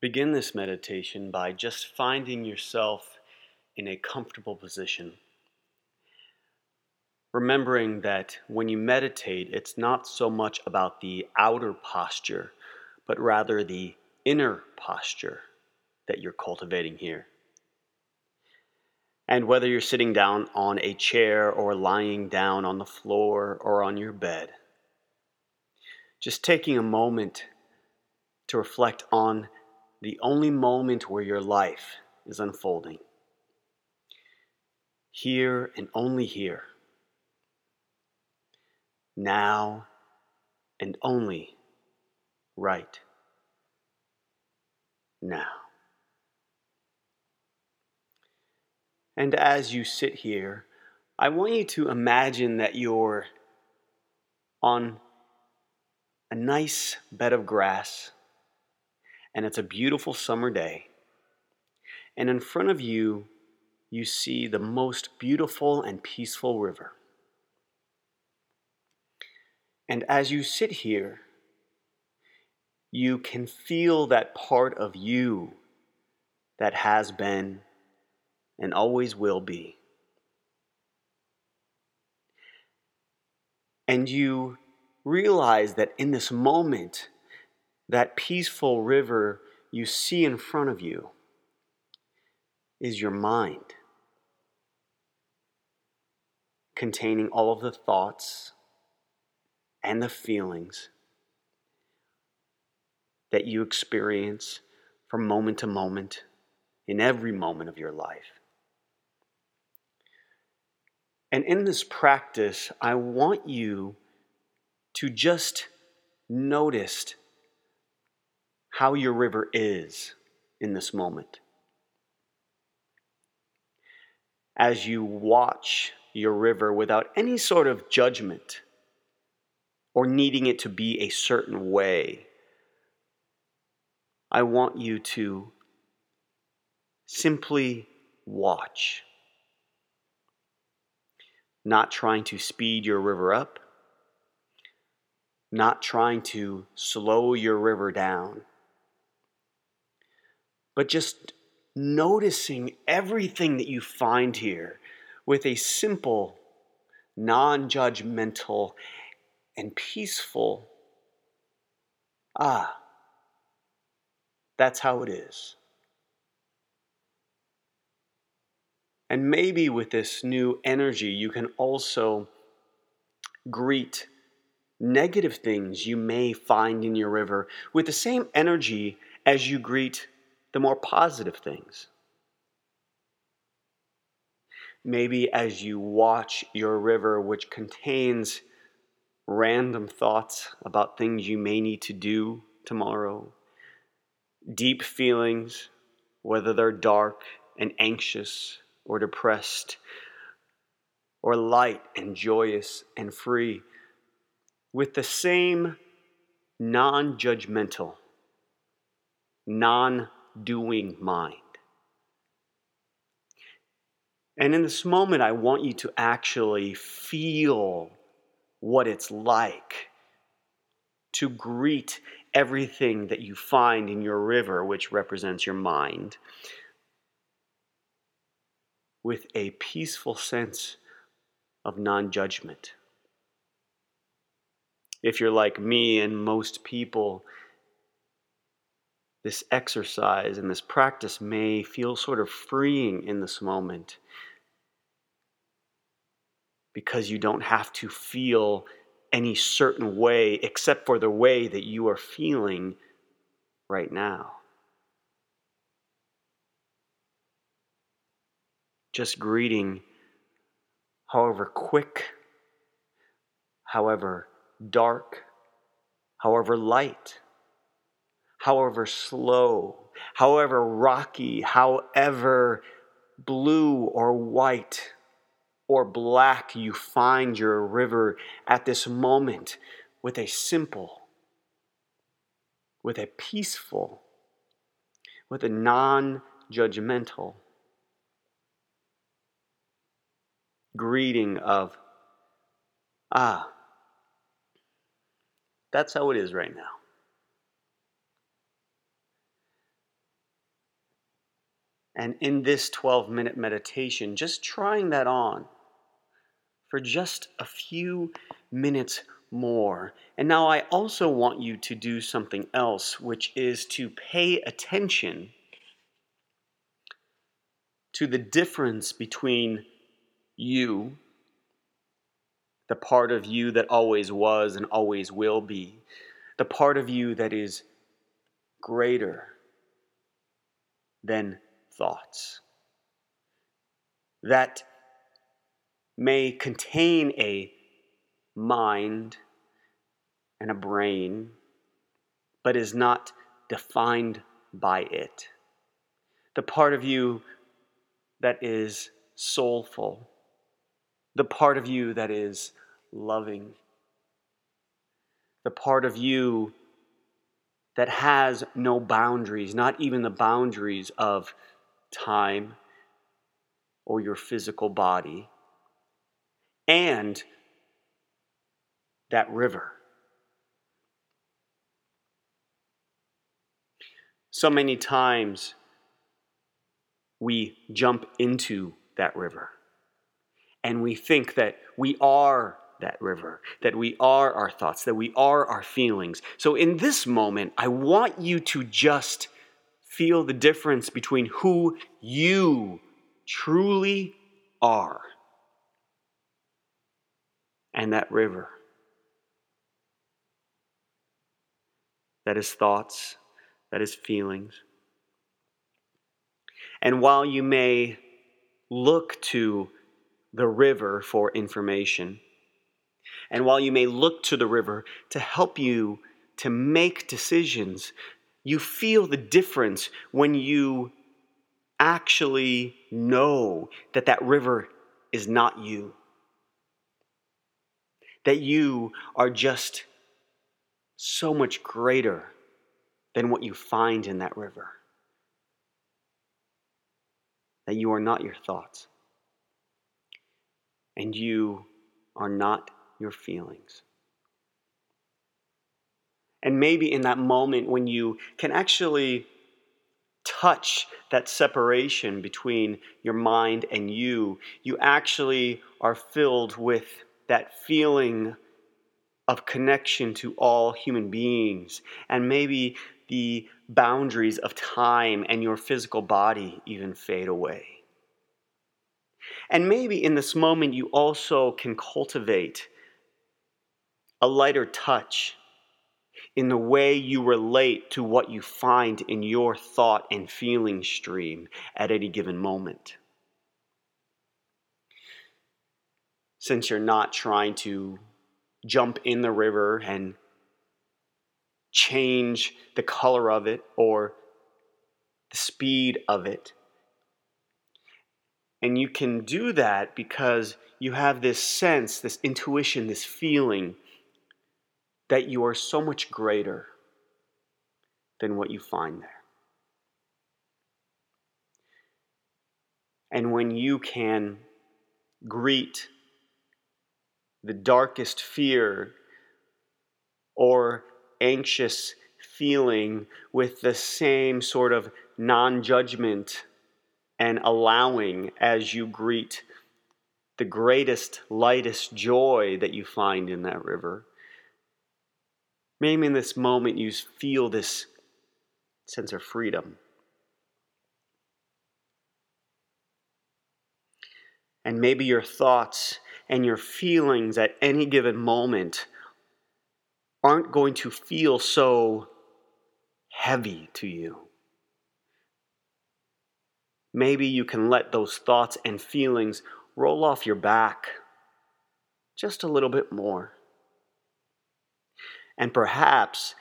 Begin this meditation by just finding yourself in a comfortable position. Remembering that when you meditate, it's not so much about the outer posture, but rather the inner posture that you're cultivating here. And whether you're sitting down on a chair or lying down on the floor or on your bed, just taking a moment to reflect on the only moment where your life is unfolding. Here and only here. Now and only right now. And as you sit here, I want you to imagine that you're on a nice bed of grass and it's a beautiful summer day. And in front of you, you see the most beautiful and peaceful river. And as you sit here, you can feel that part of you that has been and always will be. And you realize that in this moment, that peaceful river you see in front of you is your mind, containing all of the thoughts and the feelings that you experience from moment to moment in every moment of your life. And in this practice, I want you to just notice how your river is in this moment. As you watch your river without any sort of judgment or needing it to be a certain way, I want you to simply watch. Not trying to speed your river up, not trying to slow your river down but just noticing everything that you find here with a simple, non judgmental, and peaceful, ah, that's how it is. And maybe with this new energy, you can also greet negative things you may find in your river with the same energy as you greet the more positive things. Maybe as you watch your river, which contains random thoughts about things you may need to do tomorrow, deep feelings, whether they're dark and anxious or depressed, or light and joyous and free, with the same non judgmental, non doing mind. And in this moment, I want you to actually feel what it's like to greet everything that you find in your river, which represents your mind, with a peaceful sense of non judgment. If you're like me and most people, this exercise and this practice may feel sort of freeing in this moment because you don't have to feel any certain way except for the way that you are feeling right now. Just greeting, however quick, however dark, however light however slow, however rocky, however blue or white or black you find your river at this moment with a simple, with a peaceful, with a non judgmental greeting of, ah, that's how it is right now. And in this 12 minute meditation, just trying that on for just a few minutes more. And now I also want you to do something else, which is to pay attention to the difference between you, the part of you that always was and always will be, the part of you that is greater than thoughts, that may contain a mind and a brain, but is not defined by it. The part of you that is soulful, the part of you that is loving, the part of you that has no boundaries, not even the boundaries of time or your physical body, and that river. So many times we jump into that river and we think that we are that river, that we are our thoughts, that we are our feelings. So in this moment, I want you to just feel the difference between who you truly are and that river. That is thoughts, that is feelings. And while you may look to the river for information, and while you may look to the river to help you to make decisions, you feel the difference when you actually know that that river is not you. That you are just so much greater than what you find in that river. That you are not your thoughts. And you are not your feelings. And maybe in that moment when you can actually touch that separation between your mind and you, you actually are filled with that feeling of connection to all human beings. And maybe the boundaries of time and your physical body even fade away. And maybe in this moment, you also can cultivate a lighter touch in the way you relate to what you find in your thought and feeling stream at any given moment. Since you're not trying to jump in the river and change the color of it or the speed of it. And you can do that because you have this sense, this intuition, this feeling that you are so much greater than what you find there. And when you can greet the darkest fear or anxious feeling with the same sort of non judgment and allowing as you greet the greatest, lightest joy that you find in that river. Maybe in this moment you feel this sense of freedom. And maybe your thoughts and your feelings at any given moment aren't going to feel so heavy to you. Maybe you can let those thoughts and feelings roll off your back just a little bit more. And perhaps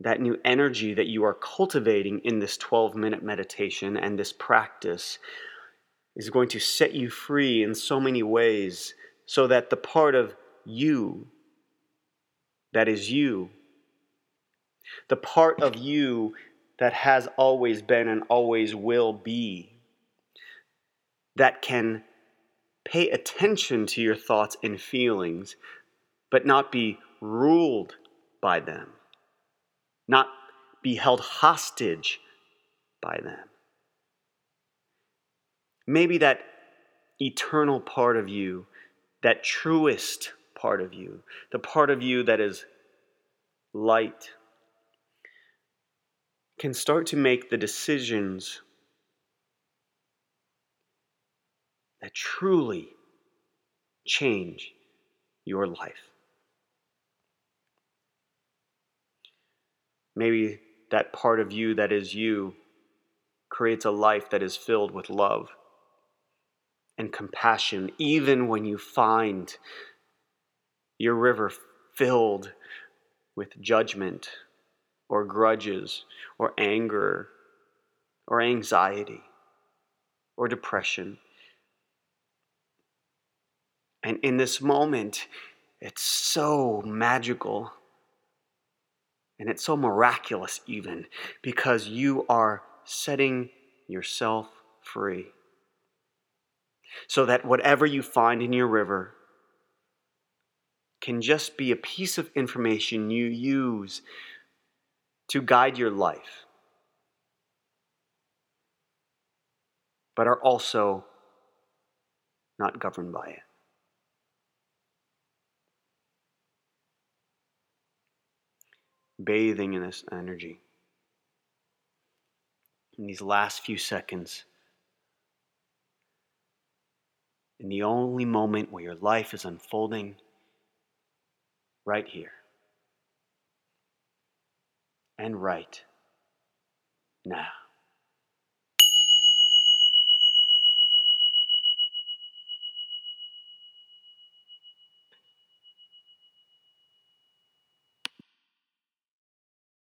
that new energy that you are cultivating in this 12 minute meditation and this practice is going to set you free in so many ways so that the part of you that is you, the part of you that has always been and always will be, that can pay attention to your thoughts and feelings, but not be ruled by them, not be held hostage by them. Maybe that eternal part of you, that truest part of you, the part of you that is light, can start to make the decisions that truly change your life. Maybe that part of you that is you creates a life that is filled with love and compassion, even when you find your river filled with judgment or grudges or anger or anxiety or depression. And in this moment, it's so magical and it's so miraculous, even because you are setting yourself free. So that whatever you find in your river can just be a piece of information you use to guide your life, but are also not governed by it. Bathing in this energy. In these last few seconds, in the only moment where your life is unfolding right here and right now.